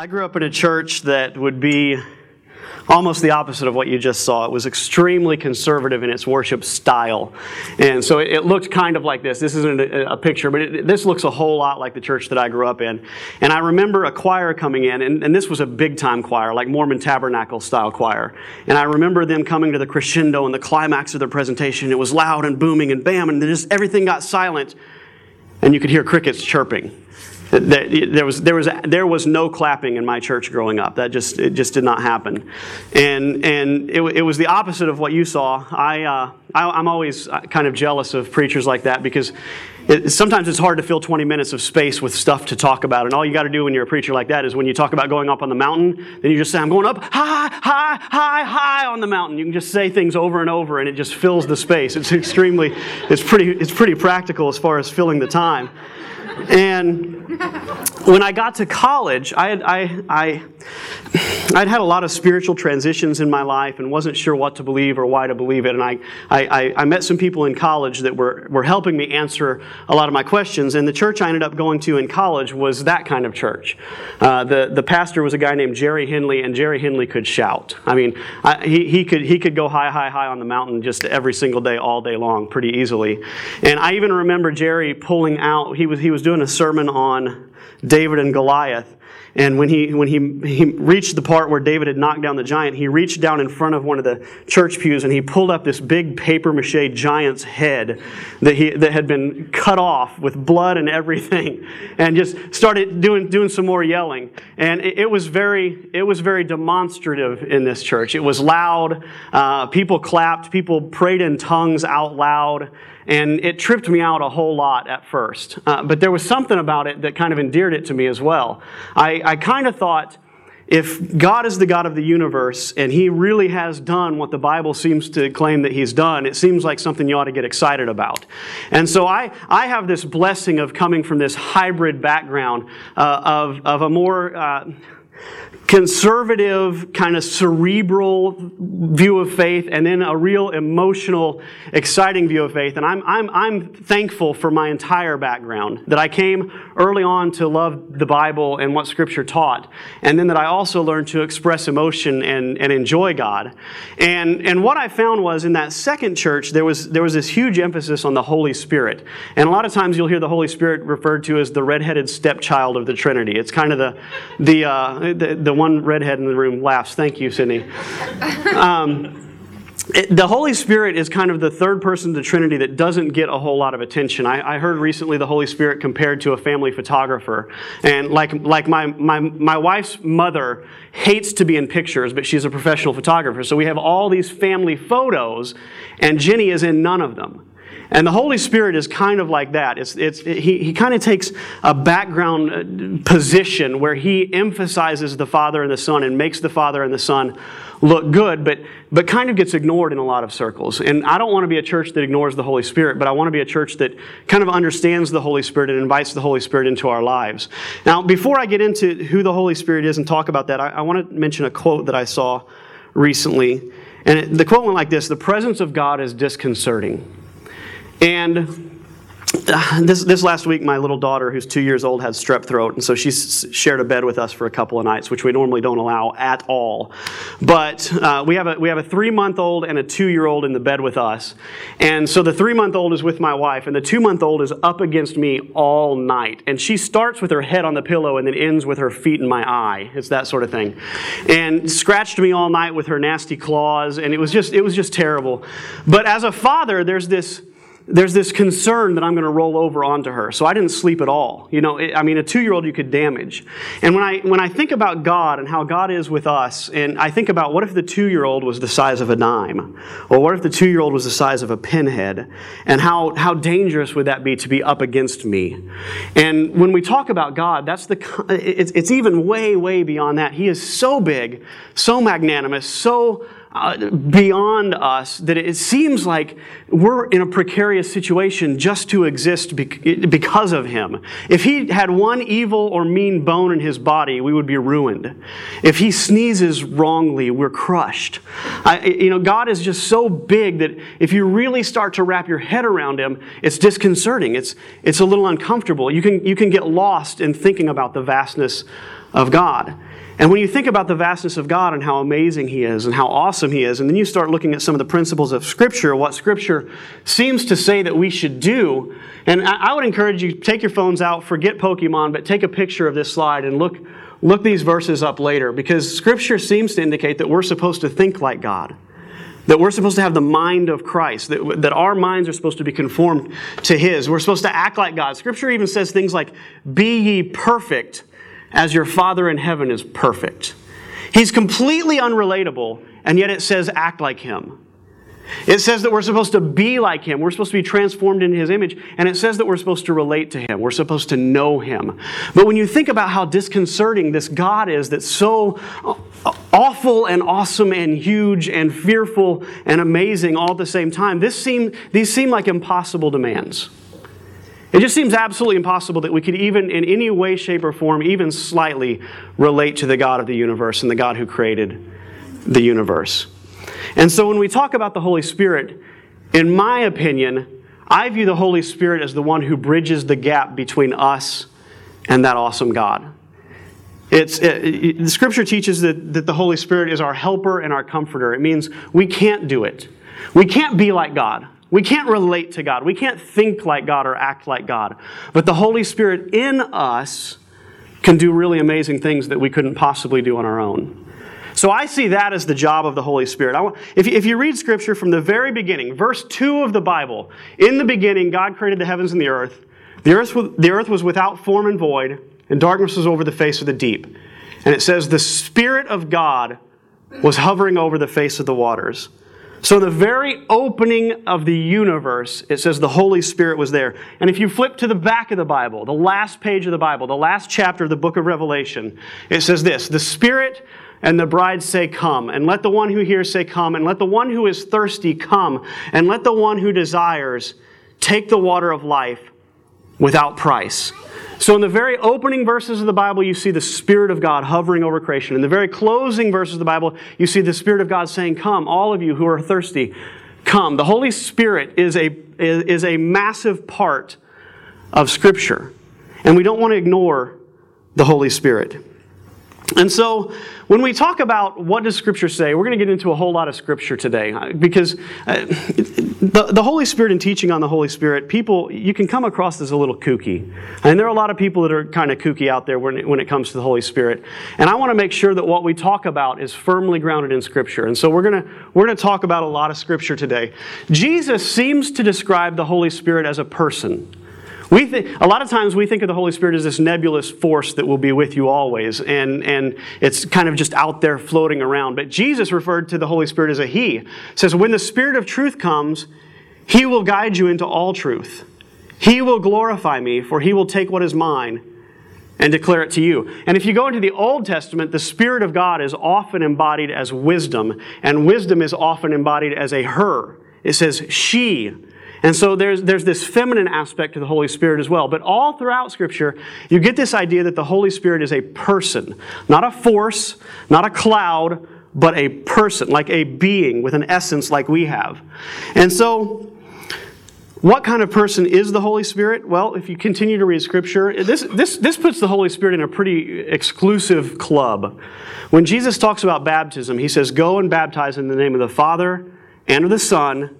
I grew up in a church that would be almost the opposite of what you just saw. It was extremely conservative in its worship style. And so it, it looked kind of like this. This isn't a, a picture, but it, this looks a whole lot like the church that I grew up in. And I remember a choir coming in, and, and this was a big time choir, like Mormon Tabernacle style choir. And I remember them coming to the crescendo and the climax of their presentation. It was loud and booming and bam, and just everything got silent, and you could hear crickets chirping. There was, there, was, there was no clapping in my church growing up. That just, it just did not happen. And, and it, it was the opposite of what you saw. I, uh, I, am always uh, kind of jealous of preachers like that because it, sometimes it's hard to fill 20 minutes of space with stuff to talk about. And all you got to do when you're a preacher like that is when you talk about going up on the mountain, then you just say, I'm going up high, high, high, high on the mountain. You can just say things over and over and it just fills the space. It's extremely, it's pretty, it's pretty practical as far as filling the time. And when I got to college, I I, I, I'd had a lot of spiritual transitions in my life and wasn't sure what to believe or why to believe it. And I, I, I met some people in college that were, were helping me answer a lot of my questions. And the church I ended up going to in college was that kind of church. Uh, the, the pastor was a guy named Jerry Henley, and Jerry Henley could shout. I mean, I, he, he, could, he could go high, high, high on the mountain just every single day, all day long, pretty easily. And I even remember Jerry pulling out, he was, he was doing a sermon on David and Goliath. And when he, when he, he reached the part where David had knocked down the giant, he reached down in front of one of the church pews and he pulled up this big paper mache giant's head that, he, that had been cut off with blood and everything and just started doing, doing some more yelling. And it, it was, very, it was very demonstrative in this church. It was loud. Uh, people clapped. People prayed in tongues out loud and it tripped me out a whole lot at first. Uh, but there was something about it that kind of endeared it to me as well. I, I kind of thought, if God is the God of the universe and He really has done what the Bible seems to claim that He's done, it seems like something you ought to get excited about. And so I, I have this blessing of coming from this hybrid background uh, of, of a more. Uh, conservative, kind of cerebral view of faith, and then a real emotional, exciting view of faith. And I'm, I'm, I'm thankful for my entire background, that I came early on to love the Bible and what Scripture taught, and then that I also learned to express emotion and, and enjoy God. And, and what I found was in that second church, there was, there was this huge emphasis on the Holy Spirit. And a lot of times you'll hear the Holy Spirit referred to as the redheaded stepchild of the Trinity. It's kind of the, the, uh, the, the one redhead in the room laughs. Thank you, Sydney. Um, it, the Holy Spirit is kind of the third person of the Trinity that doesn't get a whole lot of attention. I, I, heard recently the Holy Spirit compared to a family photographer. And like, like my, my, my wife's mother hates to be in pictures, but she's a professional photographer. So we have all these family photos, and Jenny is in none of them. And the Holy Spirit is kind of like that. It's, it's, it, he, he kind of takes a background uh, position where he emphasizes the Father and the Son and makes the Father and the Son look good, but, but kind of gets ignored in a lot of circles. And I don't want to be a church that ignores the Holy Spirit, but I want to be a church that kind of understands the Holy Spirit and invites the Holy Spirit into our lives. Now, before I get into who the Holy Spirit is and talk about that, I, I want to mention a quote that I saw recently. And the quote went like this The presence of God is disconcerting. And this, this last week, my little daughter, who's two years old, had strep throat, and so she shared a bed with us for a couple of nights, which we normally don't allow at all. But uh, we have a we have a three month old and a two year old in the bed with us, and so the three month old is with my wife, and the two month old is up against me all night, and she starts with her head on the pillow and then ends with her feet in my eye. It's that sort of thing, and scratched me all night with her nasty claws, and it was just it was just terrible. But as a father, there's this there's this concern that I'm going to roll over onto her. So I didn't sleep at all. You know, it, I mean, a two year old you could damage. And when I, when I think about God and how God is with us, and I think about what if the two year old was the size of a dime? Or what if the two year old was the size of a pinhead? And how, how dangerous would that be to be up against me? And when we talk about God, that's the, it's, it's even way, way beyond that. He is so big, so magnanimous, so uh, beyond us that it seems like we're in a precarious situation just to exist because of him. If he had one evil or mean bone in his body, we would be ruined. If he sneezes wrongly, we're crushed. I, you know, God is just so big that if you really start to wrap your head around him, it's disconcerting. It's, it's a little uncomfortable. You can, you can get lost in thinking about the vastness of God. And when you think about the vastness of God and how amazing He is and how awesome He is, and then you start looking at some of the principles of Scripture, what Scripture seems to say that we should do, and I would encourage you take your phones out, forget Pokemon, but take a picture of this slide and look, look these verses up later because Scripture seems to indicate that we're supposed to think like God. That we're supposed to have the mind of Christ, that, that our minds are supposed to be conformed to His. We're supposed to act like God. Scripture even says things like, Be ye perfect as your Father in heaven is perfect. He's completely unrelatable, and yet it says, Act like Him. It says that we're supposed to be like Him. We're supposed to be transformed in His image. And it says that we're supposed to relate to Him. We're supposed to know Him. But when you think about how disconcerting this God is that's so awful and awesome and huge and fearful and amazing all at the same time, this seem, these seem like impossible demands. It just seems absolutely impossible that we could even, in any way, shape, or form, even slightly relate to the God of the universe and the God who created the universe. And so when we talk about the Holy Spirit, in my opinion, I view the Holy Spirit as the one who bridges the gap between us and that awesome God. It's, it, it, the scripture teaches that, that the Holy Spirit is our helper and our comforter. It means we can't do it. We can't be like God. We can't relate to God. We can't think like God or act like God. But the Holy Spirit in us can do really amazing things that we couldn't possibly do on our own. So I see that as the job of the Holy Spirit. Want, if, you, if you read Scripture from the very beginning, verse 2 of the Bible, in the beginning, God created the heavens and the earth. The earth, the earth was without form and void, and darkness was over the face of the deep. And it says, The Spirit of God was hovering over the face of the waters. So, the very opening of the universe, it says the Holy Spirit was there. And if you flip to the back of the Bible, the last page of the Bible, the last chapter of the book of Revelation, it says this The Spirit and the bride say, Come. And let the one who hears say, Come. And let the one who is thirsty come. And let the one who desires take the water of life without price. So, in the very opening verses of the Bible, you see the Spirit of God hovering over creation. In the very closing verses of the Bible, you see the Spirit of God saying, Come, all of you who are thirsty, come. The Holy Spirit is a, is a massive part of Scripture. And we don't want to ignore the Holy Spirit. And so, when we talk about what does Scripture say, we're going to get into a whole lot of Scripture today uh, because uh, the, the Holy Spirit and teaching on the Holy Spirit, people, you can come across as a little kooky. And there are a lot of people that are kind of kooky out there when it, when it comes to the Holy Spirit. And I want to make sure that what we talk about is firmly grounded in Scripture. And so, we're going to, we're going to talk about a lot of Scripture today. Jesus seems to describe the Holy Spirit as a person. We th- a lot of times we think of the Holy Spirit as this nebulous force that will be with you always, and, and it's kind of just out there floating around. But Jesus referred to the Holy Spirit as a He. Says, When the Spirit of truth comes, He will guide you into all truth. He will glorify me, for He will take what is mine and declare it to you. And if you go into the Old Testament, the Spirit of God is often embodied as wisdom, and wisdom is often embodied as a her. It says she and so there's, there's this feminine aspect to the Holy Spirit as well. But all throughout Scripture, you get this idea that the Holy Spirit is a person, not a force, not a cloud, but a person, like a being with an essence like we have. And so, what kind of person is the Holy Spirit? Well, if you continue to read Scripture, this, this, this puts the Holy Spirit in a pretty exclusive club. When Jesus talks about baptism, he says, Go and baptize in the name of the Father and of the Son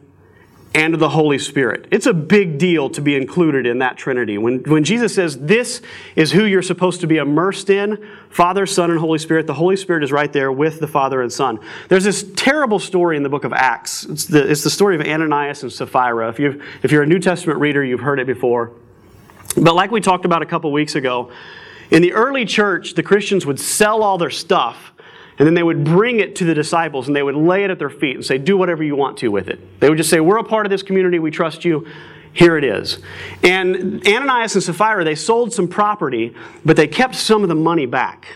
and the Holy Spirit. It's a big deal to be included in that Trinity. When, when Jesus says this is who you're supposed to be immersed in Father, Son, and Holy Spirit, the Holy Spirit is right there with the Father and Son. There's this terrible story in the book of Acts. It's the, it's the story of Ananias and Sapphira. If, you if you're a New Testament reader, you've heard it before. But like we talked about a couple weeks ago, in the early church, the Christians would sell all their stuff and then they would bring it to the disciples and they would lay it at their feet and say, Do whatever you want to with it. They would just say, We're a part of this community. We trust you. Here it is. And Ananias and Sapphira, they sold some property, but they kept some of the money back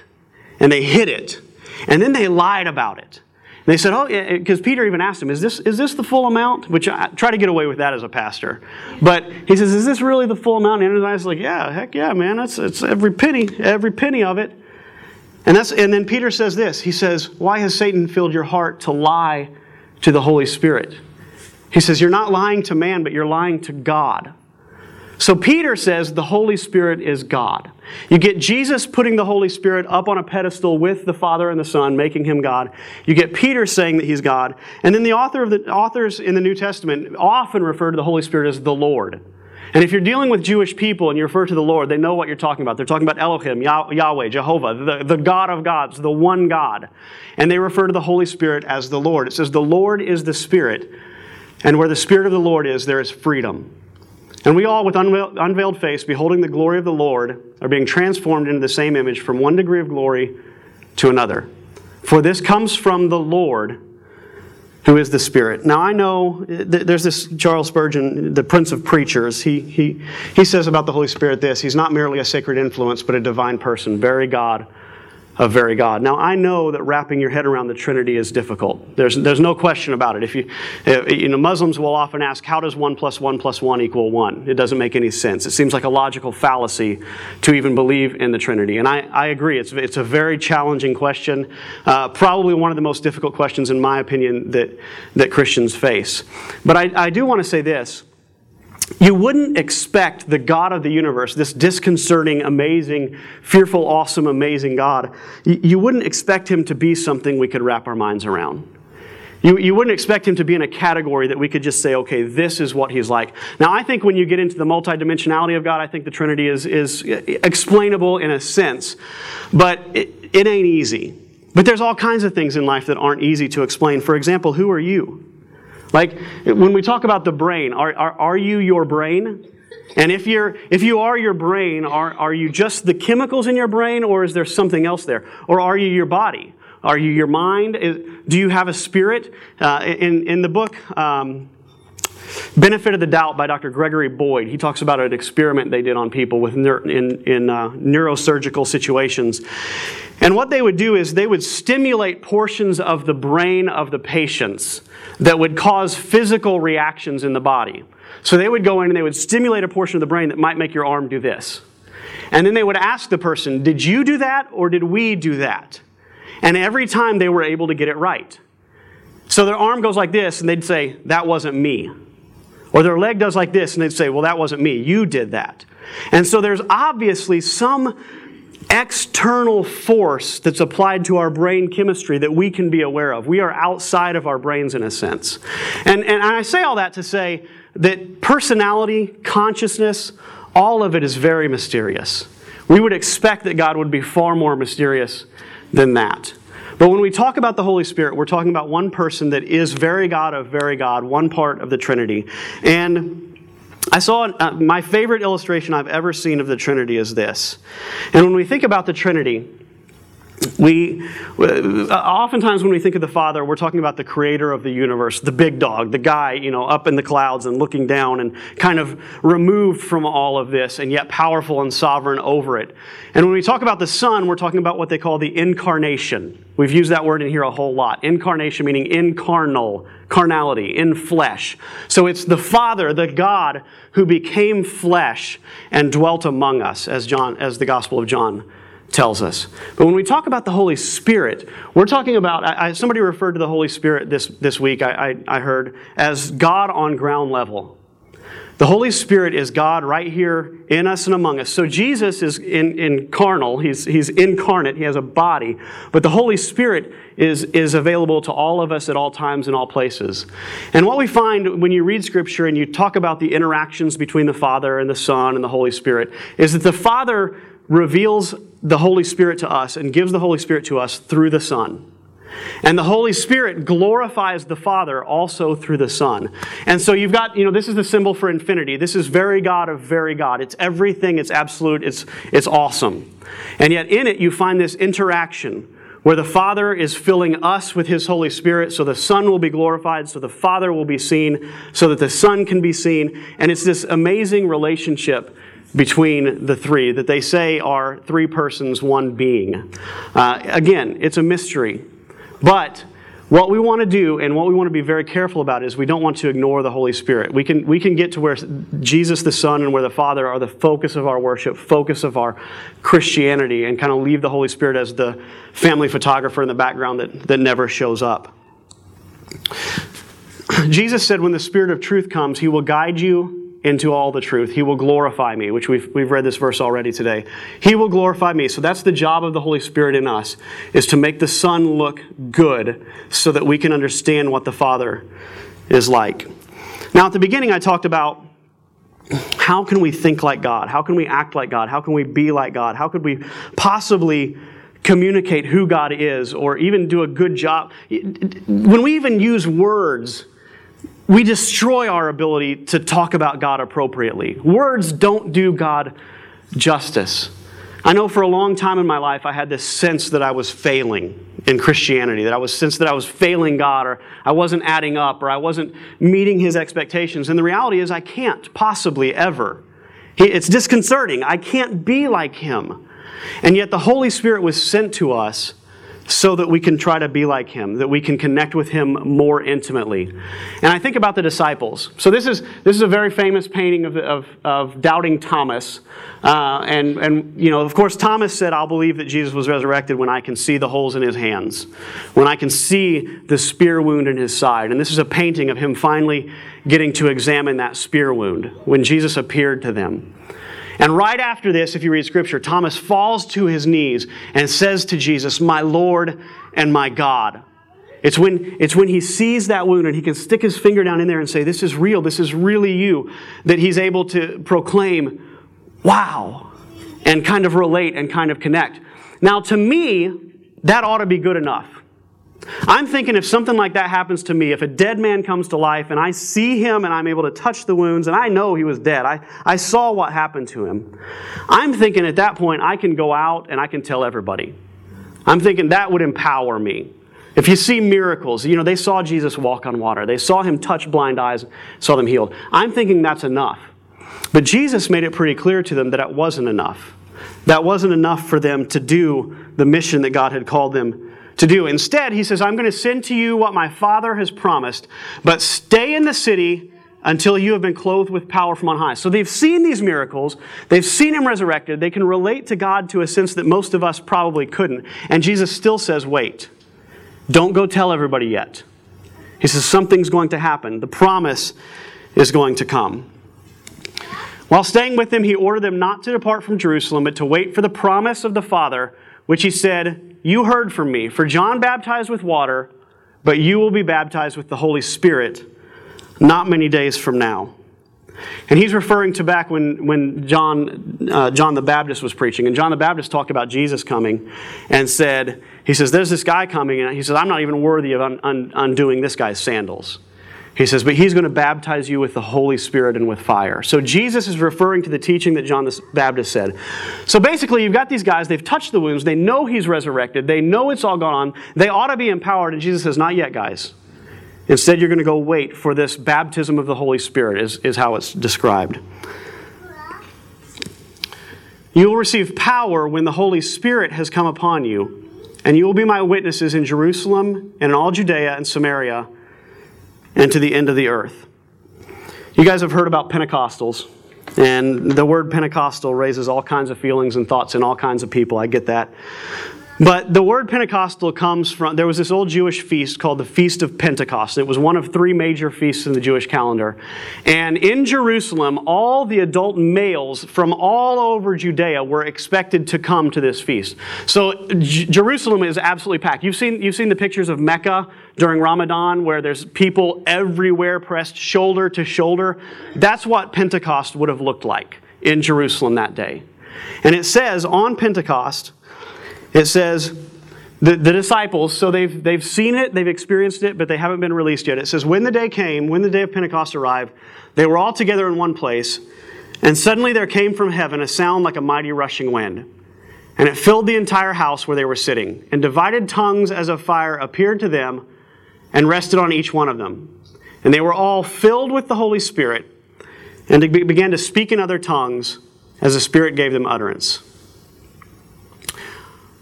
and they hid it. And then they lied about it. And they said, Oh, yeah, because Peter even asked him, is this, is this the full amount? Which I try to get away with that as a pastor. But he says, Is this really the full amount? And Ananias is like, Yeah, heck yeah, man. That's, it's every penny, every penny of it. And, that's, and then Peter says this He says, Why has Satan filled your heart to lie to the Holy Spirit? He says, You're not lying to man, but you're lying to God. So Peter says the Holy Spirit is God. You get Jesus putting the Holy Spirit up on a pedestal with the Father and the Son, making him God. You get Peter saying that he's God. And then the author of the authors in the New Testament often refer to the Holy Spirit as the Lord. And if you're dealing with Jewish people and you refer to the Lord, they know what you're talking about. They're talking about Elohim, Yahweh, Jehovah, the, the God of gods, the one God. And they refer to the Holy Spirit as the Lord. It says, The Lord is the Spirit, and where the Spirit of the Lord is, there is freedom. And we all, with unveiled face, beholding the glory of the Lord, are being transformed into the same image from one degree of glory to another. For this comes from the Lord, who is the Spirit. Now, I know there's this Charles Spurgeon, the Prince of Preachers. He, he, he says about the Holy Spirit this He's not merely a sacred influence, but a divine person, very God of very God. Now, I know that wrapping your head around the Trinity is difficult. There's, there's no question about it. If you, you know, Muslims will often ask, how does 1 plus 1 plus 1 equal 1? It doesn't make any sense. It seems like a logical fallacy to even believe in the Trinity. And I, I agree, it's, it's a very challenging question, uh, probably one of the most difficult questions, in my opinion, that, that Christians face. But I, I do want to say this you wouldn't expect the God of the universe, this disconcerting, amazing, fearful, awesome, amazing God, you wouldn't expect him to be something we could wrap our minds around. You, you wouldn't expect him to be in a category that we could just say, okay, this is what he's like. Now, I think when you get into the multidimensionality of God, I think the Trinity is, is uh, explainable in a sense, but it, it ain't easy. But there's all kinds of things in life that aren't easy to explain. For example, who are you? Like when we talk about the brain, are, are, are you your brain? And if you're if you are your brain, are, are you just the chemicals in your brain or is there something else there? Or are you your body? Are you your mind? Do you have a spirit? Uh, in, in the book, um, Benefit of the Doubt by Dr. Gregory Boyd, he talks about an experiment they did on people with in, in uh, neurosurgical situations. And what they would do is they would stimulate portions of the brain of the patients that would cause physical reactions in the body. So they would go in and they would stimulate a portion of the brain that might make your arm do this. And then they would ask the person, Did you do that or did we do that? And every time they were able to get it right. So their arm goes like this, and they'd say, That wasn't me. Or their leg does like this, and they'd say, Well, that wasn't me. You did that. And so there's obviously some external force that's applied to our brain chemistry that we can be aware of. We are outside of our brains in a sense. And, and I say all that to say that personality, consciousness, all of it is very mysterious. We would expect that God would be far more mysterious than that. But when we talk about the Holy Spirit, we're talking about one person that is very God of very God, one part of the Trinity. And I saw uh, my favorite illustration I've ever seen of the Trinity is this. And when we think about the Trinity, we uh, oftentimes when we think of the father we're talking about the creator of the universe the big dog the guy you know up in the clouds and looking down and kind of removed from all of this and yet powerful and sovereign over it. And when we talk about the son we're talking about what they call the incarnation. We've used that word in here a whole lot. Incarnation meaning incarnal carnality in flesh. So it's the father the god who became flesh and dwelt among us as john as the gospel of john tells us. But when we talk about the Holy Spirit, we're talking about, I, I, somebody referred to the Holy Spirit this, this week, I, I, heard, as God on ground level. The Holy Spirit is God right here in us and among us. So Jesus is in, in carnal, he's, he's incarnate, he has a body, but the Holy Spirit is, is available to all of us at all times and all places. And what we find when you read Scripture and you talk about the interactions between the Father and the Son and the Holy Spirit is that the Father reveals the Holy Spirit to us and gives the Holy Spirit to us through the Son. And the Holy Spirit glorifies the Father also through the Son. And so you've got, you know, this is the symbol for infinity. This is very God of very God. It's everything, it's absolute, it's, it's awesome. And yet in it, you find this interaction where the Father is filling us with His Holy Spirit so the Son will be glorified, so the Father will be seen, so that the Son can be seen. And it's this amazing relationship between the three that they say are three persons, one being. Uh, again, it's a mystery. But what we want to do and what we want to be very careful about is we don't want to ignore the Holy Spirit. We can, we can get to where Jesus the Son and where the Father are the focus of our worship, focus of our Christianity, and kind of leave the Holy Spirit as the family photographer in the background that, that never shows up. Jesus said, When the Spirit of truth comes, he will guide you into all the truth. He will glorify me, which we've, we've read this verse already today. He will glorify me. So that's the job of the Holy Spirit in us, is to make the Son look good so that we can understand what the Father is like. Now, at the beginning, I talked about how can we think like God? How can we act like God? How can we be like God? How could we possibly communicate who God is or even do a good job? When we even use words, we destroy our ability to talk about God appropriately. Words don't do God justice. I know for a long time in my life I had this sense that I was failing in Christianity, that I was sense that I was failing God or I wasn't adding up or I wasn't meeting his expectations. And the reality is I can't possibly ever. It's disconcerting. I can't be like him. And yet the Holy Spirit was sent to us so that we can try to be like him, that we can connect with him more intimately. And I think about the disciples. So this is this is a very famous painting of, of, of doubting Thomas. Uh, and, and, you know, of course, Thomas said, I'll believe that Jesus was resurrected when I can see the holes in his hands, when I can see the spear wound in his side. And this is a painting of him finally getting to examine that spear wound when Jesus appeared to them. And right after this, if you read scripture, Thomas falls to his knees and says to Jesus, My Lord and my God. It's when, it's when he sees that wound and he can stick his finger down in there and say, This is real, this is really you, that he's able to proclaim, Wow, and kind of relate and kind of connect. Now, to me, that ought to be good enough. I'm thinking if something like that happens to me, if a dead man comes to life and I see him and I'm able to touch the wounds and I know he was dead, I, I saw what happened to him. I'm thinking at that point I can go out and I can tell everybody. I'm thinking that would empower me. If you see miracles, you know, they saw Jesus walk on water, they saw him touch blind eyes, saw them healed. I'm thinking that's enough. But Jesus made it pretty clear to them that it wasn't enough. That wasn't enough for them to do the mission that God had called them to do. Instead, he says, I'm going to send to you what my Father has promised, but stay in the city until you have been clothed with power from on high. So they've seen these miracles, they've seen him resurrected, they can relate to God to a sense that most of us probably couldn't. And Jesus still says, Wait, don't go tell everybody yet. He says, Something's going to happen. The promise is going to come. While staying with them, he ordered them not to depart from Jerusalem, but to wait for the promise of the Father, which he said, you heard from me. For John baptized with water, but you will be baptized with the Holy Spirit not many days from now. And he's referring to back when, when John, uh, John the Baptist was preaching. And John the Baptist talked about Jesus coming and said, He says, There's this guy coming. And he says, I'm not even worthy of un, un, undoing this guy's sandals. He says, but he's going to baptize you with the Holy Spirit and with fire. So Jesus is referring to the teaching that John the Baptist said. So basically, you've got these guys, they've touched the wounds, they know he's resurrected, they know it's all gone on, they ought to be empowered. And Jesus says, not yet, guys. Instead, you're going to go wait for this baptism of the Holy Spirit, is, is how it's described. You will receive power when the Holy Spirit has come upon you, and you will be my witnesses in Jerusalem and in all Judea and Samaria and to the end of the earth. You guys have heard about Pentecostals, and the word Pentecostal raises all kinds of feelings and thoughts in all kinds of people. I get that. But the word Pentecostal comes from, there was this old Jewish feast called the Feast of Pentecost. It was one of three major feasts in the Jewish calendar. And in Jerusalem, all the adult males from all over Judea were expected to come to this feast. So J- Jerusalem is absolutely packed. You've seen, you've seen the pictures of Mecca during Ramadan where there's people everywhere pressed shoulder to shoulder. That's what Pentecost would have looked like in Jerusalem that day. And it says on Pentecost, it says, the, the disciples, so they've, they've seen it, they've experienced it, but they haven't been released yet. It says, when the day came, when the day of Pentecost arrived, they were all together in one place, and suddenly there came from heaven a sound like a mighty rushing wind. And it filled the entire house where they were sitting. And divided tongues as of fire appeared to them and rested on each one of them. And they were all filled with the Holy Spirit and began to speak in other tongues as the Spirit gave them utterance.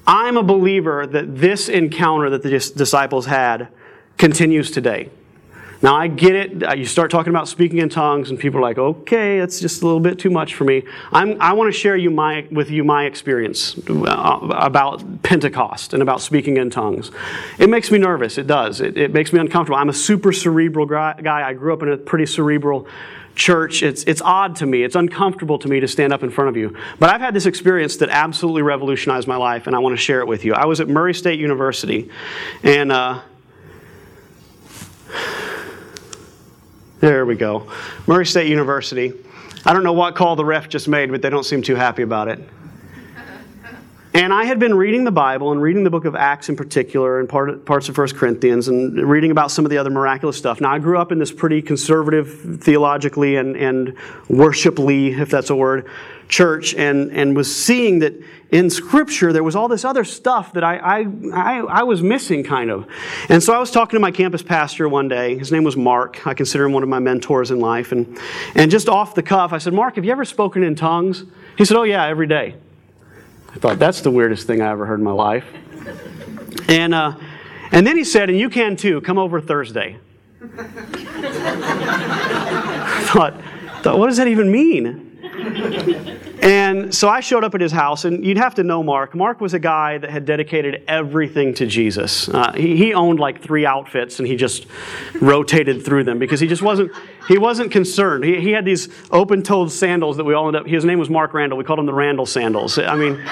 I'm a believer that this encounter that the disciples had continues today. Now, I get it. Uh, you start talking about speaking in tongues, and people are like, okay, that's just a little bit too much for me. I'm, i want to share you my, with you my experience uh, about Pentecost and about speaking in tongues. It makes me nervous. It does. It, it makes me uncomfortable. I'm a super cerebral guy. I grew up in a pretty cerebral church, it's, it's odd to me. It's uncomfortable to me to stand up in front of you. But I've had this experience that absolutely revolutionized my life, and I want to share it with you. I was at Murray State University, and uh, there we go. Murray State University. I don't know what call the ref just made, but they don't seem too happy about it. And I had been reading the Bible and reading the book of Acts in particular and part, parts of 1 Corinthians and reading about some of the other miraculous stuff. Now, I grew up in this pretty conservative theologically and, and worshiply, if that's a word, church and, and was seeing that in Scripture there was all this other stuff that I, I, I, I was missing, kind of. And so I was talking to my campus pastor one day. His name was Mark. I consider him one of my mentors in life. And, and just off the cuff, I said, Mark, have you ever spoken in tongues? He said, Oh, yeah, every day. I thought, that's the weirdest thing I ever heard in my life. And, uh, and then he said, and you can too, come over Thursday. I thought, thought, what does that even mean? And so I showed up at his house, and you'd have to know Mark. Mark was a guy that had dedicated everything to Jesus. Uh, he, he, owned like three outfits, and he just rotated through them because he just wasn't he wasn't concerned. He, he had these open-toed sandals that we all ended up. His name was Mark Randall. We called him the Randall sandals. I mean,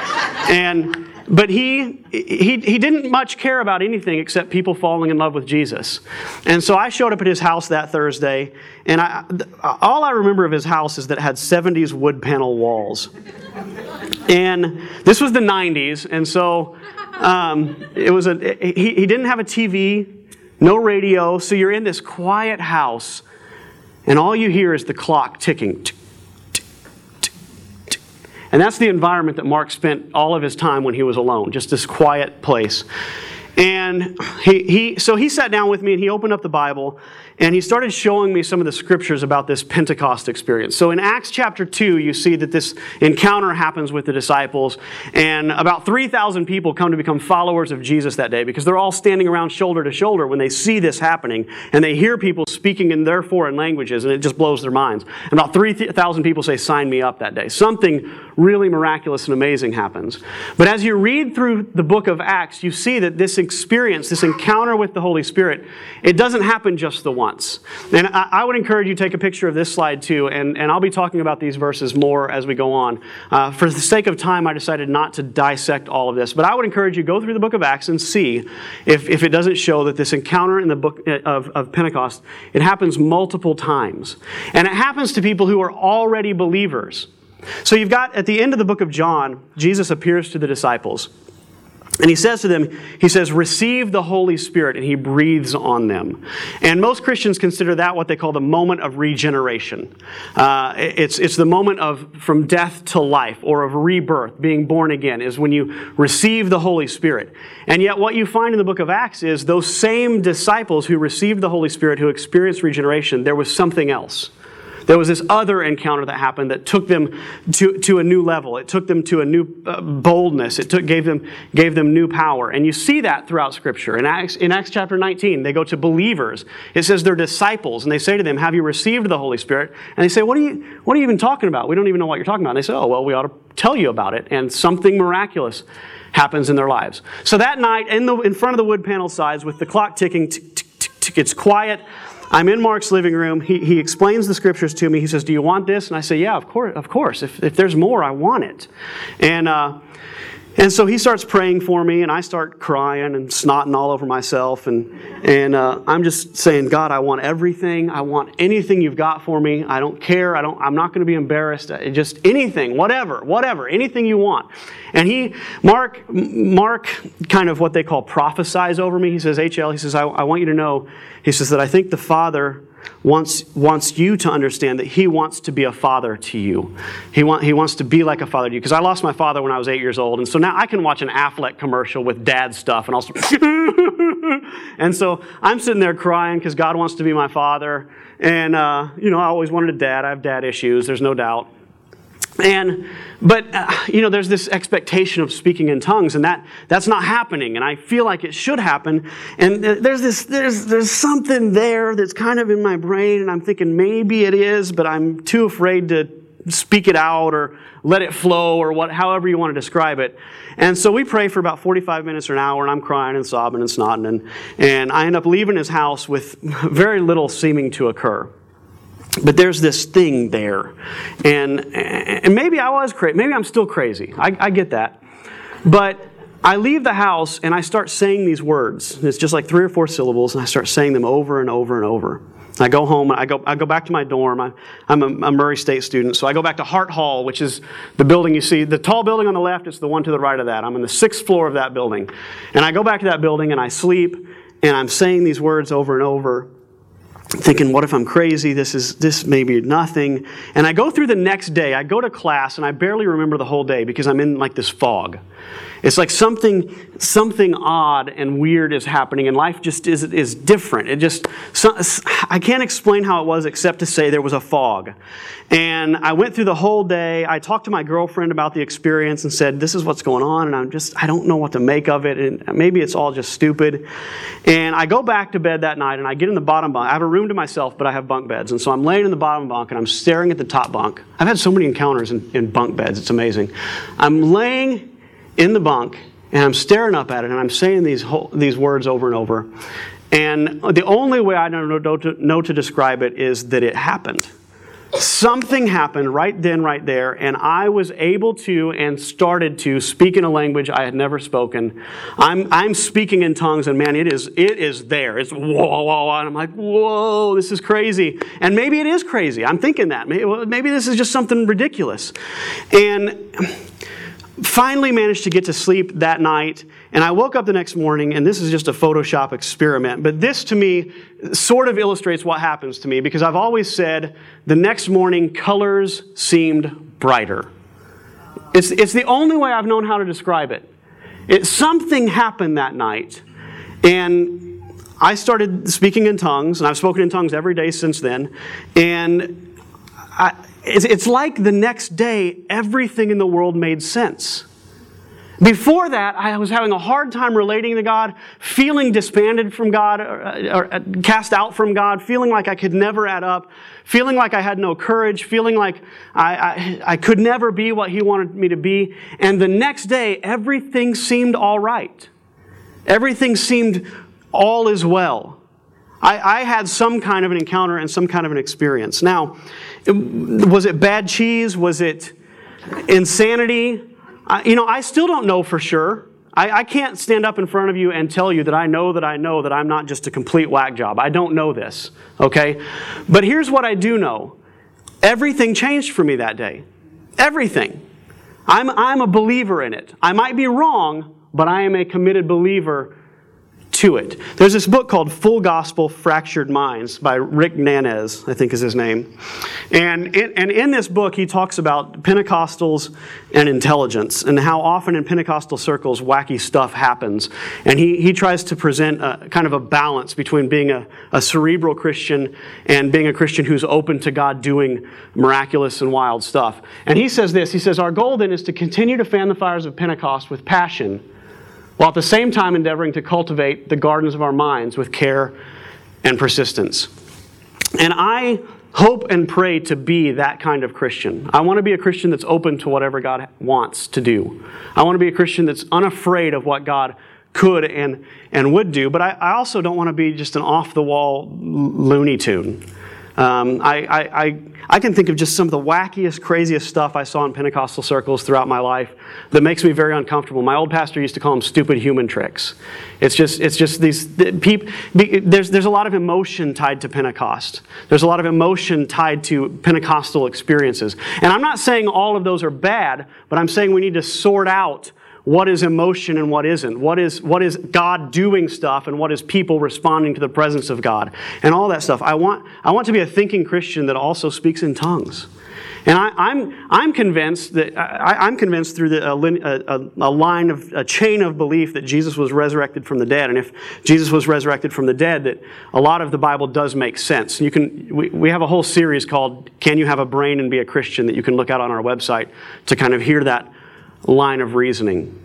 and but he, he, he didn't much care about anything except people falling in love with Jesus. And so I showed up at his house that Thursday, and I, all I remember of his house is that it had 70s wood panel walls. And this was the 90s, and so um, it was a, he, he didn't have a TV, no radio, so you're in this quiet house, and all you hear is the clock ticking. And that's the environment that Mark spent all of his time when he was alone, just this quiet place. And he, he, so he sat down with me and he opened up the Bible and he started showing me some of the scriptures about this Pentecost experience. So in Acts chapter 2, you see that this encounter happens with the disciples, and about 3,000 people come to become followers of Jesus that day because they're all standing around shoulder to shoulder when they see this happening and they hear people speaking in their foreign languages, and it just blows their minds. And about 3,000 people say, Sign me up that day. Something really miraculous and amazing happens. But as you read through the book of Acts, you see that this experience, this encounter with the Holy Spirit, it doesn't happen just the once And I, I, would encourage you to take a picture of this slide too, and, and I'll be talking about these verses more as we go on. Uh, for the sake of time, I decided not to dissect all of this, but I would encourage you go through the book of Acts and see if, if it doesn't show that this encounter in the book uh, of, of Pentecost, it happens multiple times. And it happens to people who are already believers. So you've got at the end of the book of John, Jesus appears to the disciples. And he says to them, he says, receive the Holy Spirit, and he breathes on them. And most Christians consider that what they call the moment of regeneration. Uh, it's, it's the moment of from death to life or of rebirth, being born again, is when you receive the Holy Spirit. And yet, what you find in the book of Acts is those same disciples who received the Holy Spirit, who experienced regeneration, there was something else. There was this other encounter that happened that took them to, to a new level. It took them to a new uh, boldness. It took, gave, them, gave them new power. And you see that throughout Scripture. In Acts, in Acts chapter 19, they go to believers. It says they're disciples, and they say to them, Have you received the Holy Spirit? And they say, What are you, what are you even talking about? We don't even know what you're talking about. And they say, Oh, well, we ought to tell you about it. And something miraculous happens in their lives. So that night, in, the, in front of the wood panel sides, with the clock ticking, tick, tick, tick, it's quiet. I'm in Mark's living room. He, he explains the scriptures to me. He says, Do you want this? And I say, Yeah, of course. Of course. If, if there's more, I want it. And, uh, and so he starts praying for me, and I start crying and snotting all over myself. And, and uh, I'm just saying, God, I want everything. I want anything you've got for me. I don't care. I don't, I'm not going to be embarrassed. Just anything, whatever, whatever, anything you want. And he, Mark, Mark kind of what they call prophesies over me. He says, HL, he says, I, I want you to know, he says that I think the Father wants, wants you to understand that he wants to be a father to you. He, want, he wants to be like a father to you. Because I lost my father when I was eight years old. And so now I can watch an Affleck commercial with dad stuff and also. and so I'm sitting there crying because God wants to be my father. And, uh, you know, I always wanted a dad. I have dad issues, there's no doubt. And, but, uh, you know, there's this expectation of speaking in tongues, and that, that's not happening, and I feel like it should happen. And there's this, there's, there's something there that's kind of in my brain, and I'm thinking maybe it is, but I'm too afraid to speak it out or let it flow or what, however you want to describe it. And so we pray for about 45 minutes or an hour, and I'm crying and sobbing and snotting, and, and I end up leaving his house with very little seeming to occur. But there's this thing there. And, and maybe I was crazy. Maybe I'm still crazy. I, I get that. But I leave the house and I start saying these words. It's just like three or four syllables, and I start saying them over and over and over. I go home, I go, I go back to my dorm. I, am a, a, Murray State student, so I go back to Hart Hall, which is the building you see. The tall building on the left is the one to the right of that. I'm on the sixth floor of that building. And I go back to that building and I sleep, and I'm saying these words over and over thinking what if i'm crazy? This is this may be nothing. And i go through the next day. I go to class and i barely remember the whole day because i'm in like this fog it's like something, something odd and weird is happening, and life just is, is different. It just, so, I can't explain how it was except to say there was a fog. And I went through the whole day. I talked to my girlfriend about the experience and said, This is what's going on, and I'm just, I don't know what to make of it, and maybe it's all just stupid. And I go back to bed that night, and I get in the bottom bunk. I have a room to myself, but I have bunk beds. And so I'm laying in the bottom bunk, and I'm staring at the top bunk. I've had so many encounters in, in bunk beds, it's amazing. I'm laying in the bunk and I'm staring up at it and I'm saying these, whole, these words over and over. And the only way I know to, know to describe it is that it happened. Something happened right then, right there, and I was able to and started to speak in a language I had never spoken. I'm, I'm speaking in tongues, and man, it is, it is there. It's whoa, whoa, whoa. And I'm like, whoa, this is crazy. And maybe it is crazy. I'm thinking that. Maybe, maybe this is just something ridiculous. And finally managed to get to sleep that night and i woke up the next morning and this is just a photoshop experiment but this to me sort of illustrates what happens to me because i've always said the next morning colors seemed brighter it's, it's the only way i've known how to describe it. it something happened that night and i started speaking in tongues and i've spoken in tongues every day since then and I, it's like the next day, everything in the world made sense. Before that, I was having a hard time relating to God, feeling disbanded from God, or, or, uh, cast out from God, feeling like I could never add up, feeling like I had no courage, feeling like I, I, I could never be what He wanted me to be. And the next day, everything seemed all right. Everything seemed all is well. I, I, had some kind of an encounter and some kind of an experience. Now, was it bad cheese? Was it insanity? I, you know, I still don't know for sure. I, I, can't stand up in front of you and tell you that I know that I know that I'm not just a complete whack job. I don't know this, okay? But here's what I do know everything changed for me that day. Everything. I'm, I'm a believer in it. I might be wrong, but I am a committed believer to it. There's this book called Full Gospel Fractured Minds by Rick Nanez, I think is his name. And in, and in this book, he talks about Pentecostals and intelligence and how often in Pentecostal circles wacky stuff happens. And he, he tries to present a, kind of a balance between being a, a cerebral Christian and being a Christian who's open to God doing miraculous and wild stuff. And he says this he says, Our goal then is to continue to fan the fires of Pentecost with passion while at the same time endeavoring to cultivate the gardens of our minds with care and persistence. And I hope and pray to be that kind of Christian. I want to be a Christian that's open to whatever God wants to do. I want to be a Christian that's unafraid of what God could and, and would do, but I, I also don't want to be just an off the wall Looney Tune. Um, I, I, I, I, can think of just some of the wackiest, craziest stuff I saw in Pentecostal circles throughout my life that makes me very uncomfortable. My old pastor used to call them stupid human tricks. It's just, it's just these people. There's, there's a lot of emotion tied to Pentecost. There's a lot of emotion tied to Pentecostal experiences. And I'm not saying all of those are bad, but I'm saying we need to sort out what is emotion and what isn't. What is, what is God doing stuff and what is people responding to the presence of God and all that stuff. I want, I want to be a thinking Christian that also speaks in tongues. And I, am I'm, I'm convinced that I, am convinced through the, a, a, a, line of a chain of belief that Jesus was resurrected from the dead. And if Jesus was resurrected from the dead, that a lot of the Bible does make sense. You can we, we have a whole series called "Can You Have a Brain and Be a Christian?" that you can look at on our website to kind of hear that line of reasoning.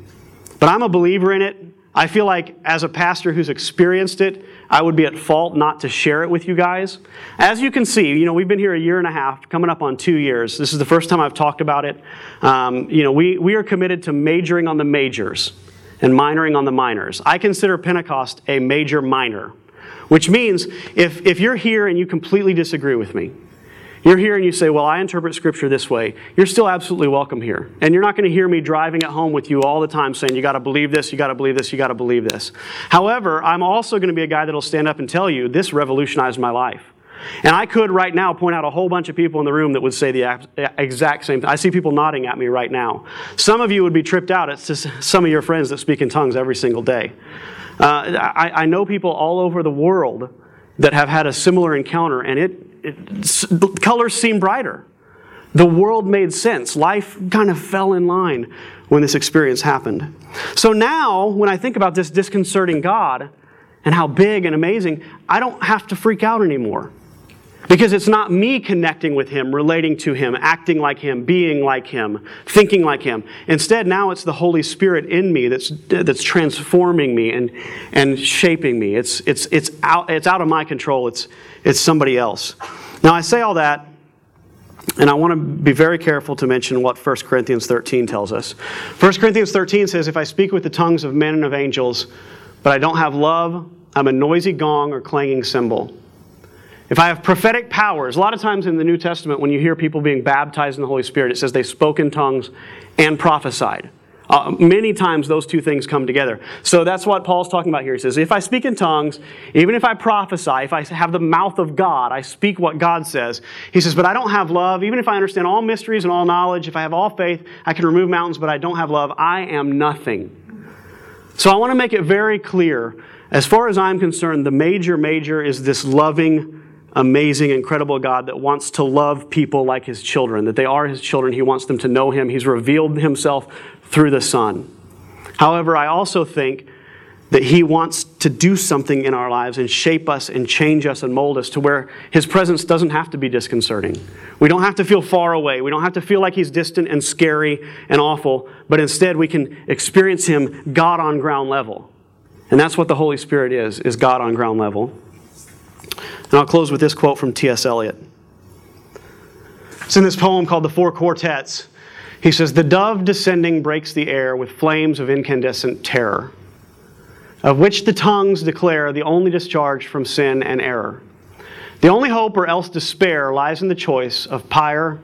But I'm a believer in it. I feel like as a pastor who's experienced it, I would be at fault not to share it with you guys. As you can see, you know, we've been here a year and a half, coming up on two years. This is the first time I've talked about it. Um, you know, we, we are committed to majoring on the majors and minoring on the minors. I consider Pentecost a major minor, which means if, if you're here and you completely disagree with me, You're here and you say, Well, I interpret Scripture this way. You're still absolutely welcome here. And you're not going to hear me driving at home with you all the time saying, You got to believe this, you got to believe this, you got to believe this. However, I'm also going to be a guy that'll stand up and tell you, This revolutionized my life. And I could right now point out a whole bunch of people in the room that would say the exact same thing. I see people nodding at me right now. Some of you would be tripped out at some of your friends that speak in tongues every single day. Uh, I, I know people all over the world that have had a similar encounter, and it, colors seem brighter. The world made sense. Life kind of fell in line when this experience happened. So now, when I think about this disconcerting God and how big and amazing, I don't have to freak out anymore. Because it's not me connecting with Him, relating to Him, acting like Him, being like Him, thinking like Him. Instead, now it's the Holy Spirit in me that's, that's transforming me and, and shaping me. It's, it's, it's, out, it's out of my control, it's, it's somebody else. Now, I say all that, and I want to be very careful to mention what 1 Corinthians 13 tells us. 1 Corinthians 13 says, If I speak with the tongues of men and of angels, but I don't have love, I'm a noisy gong or clanging cymbal. If I have prophetic powers, a lot of times in the New Testament, when you hear people being baptized in the Holy Spirit, it says they spoke in tongues and prophesied. Uh, many times those two things come together. So that's what Paul's talking about here. He says, if I speak in tongues, even if I prophesy, if I have the mouth of God, I speak what God says. He says, but I don't have love. Even if I understand all mysteries and all knowledge, if I have all faith, I can remove mountains, but I don't have love, I am nothing. So I want to make it very clear. As far as I'm concerned, the major, major is this loving, amazing, incredible God that wants to love people like his children, that they are his children. He wants them to know him. He's revealed himself through the Son. However, I also think that he wants to do something in our lives and shape us and change us and mold us to where his presence doesn't have to be disconcerting. We don't have to feel far away. We don't have to feel like he's distant and scary and awful, but instead we can experience him God on ground level. And that's what the Holy Spirit is, is God on ground level. And I'll close with this quote from T.S. Eliot. It's in this poem called The Four Quartets. He says, The dove descending breaks the air with flames of incandescent terror, of which the tongues declare the only discharge from sin and error. The only hope or else despair lies in the choice of pyre,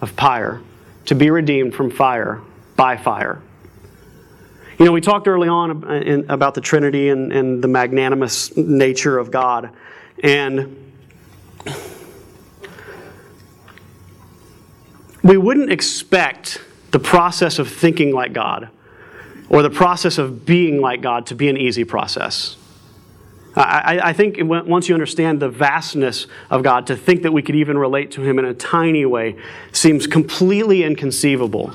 of pyre, to be redeemed from fire by fire. You know, we talked early on uh, about the Trinity and, and the magnanimous nature of God. And we wouldn't expect the process of thinking like God or the process of being like God to be an easy process. I, I, think once you understand the vastness of God, to think that we could even relate to Him in a tiny way seems completely inconceivable.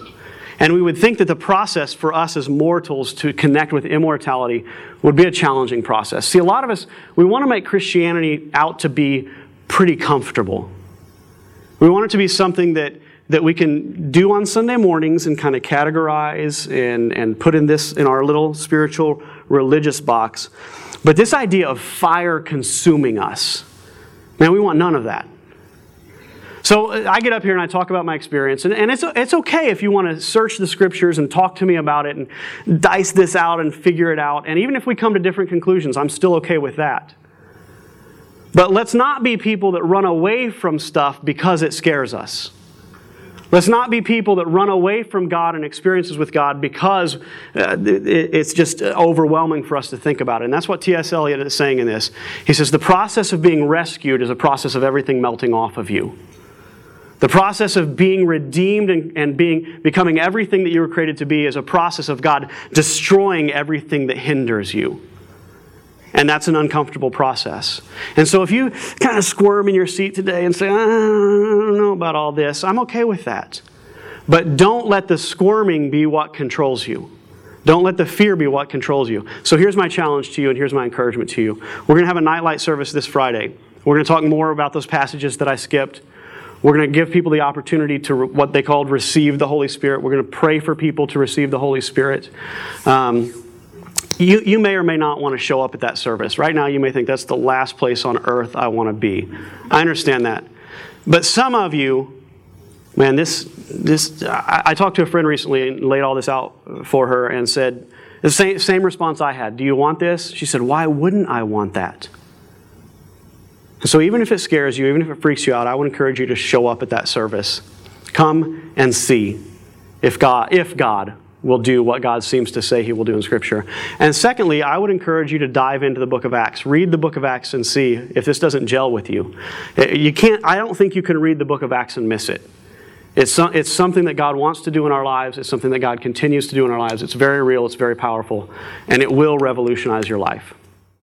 And we would think that the process for us as mortals to connect with immortality would be a challenging process. See, a lot of us, we want to make Christianity out to be pretty comfortable. We want it to be something that, that we can do on Sunday mornings and kind of categorize and, and put in this in our little spiritual religious box. But this idea of fire consuming us, man, we want none of that. So uh, I get up here and I talk about my experience, and, and it's, it's okay if you want to search the scriptures and talk to me about it and dice this out and figure it out. And even if we come to different conclusions, I'm still okay with that. But let's not be people that run away from stuff because it scares us. Let's not be people that run away from God and experiences with God because uh, it's just overwhelming for us to think about it. And that's what T.S. Eliot is saying in this. He says, The process of being rescued is a process of everything melting off of you. The process of being redeemed and, and, being, becoming everything that you were created to be is a process of God destroying everything that hinders you. And that's an uncomfortable process. And so if you kind of squirm in your seat today and say, I don't know about all this, I'm okay with that. But don't let the squirming be what controls you. Don't let the fear be what controls you. So here's my challenge to you, and here's my encouragement to you. We're going to have a nightlight service this Friday. We're going to talk more about those passages that I skipped. We're going to give people the opportunity to re- what they called receive the Holy Spirit. We're going to pray for people to receive the Holy Spirit. Um, you, you may or may not want to show up at that service. Right now, you may think that's the last place on earth I want to be. I understand that. But some of you, man, this, this I, I talked to a friend recently and laid all this out for her and said, the same, same response I had. Do you want this? She said, Why wouldn't I want that? So even if it scares you, even if it freaks you out, I would encourage you to show up at that service. Come and see if God, if God will do what God seems to say he will do in Scripture. And secondly, I would encourage you to dive into the book of Acts. Read the book of Acts and see if this doesn't gel with you. Eh, you can't, I don't think you can read the book of Acts and miss it. It's, so, it's something that God wants to do in our lives. It's something that God continues to do in our lives. It's very real, it's very powerful, and it will revolutionize your life.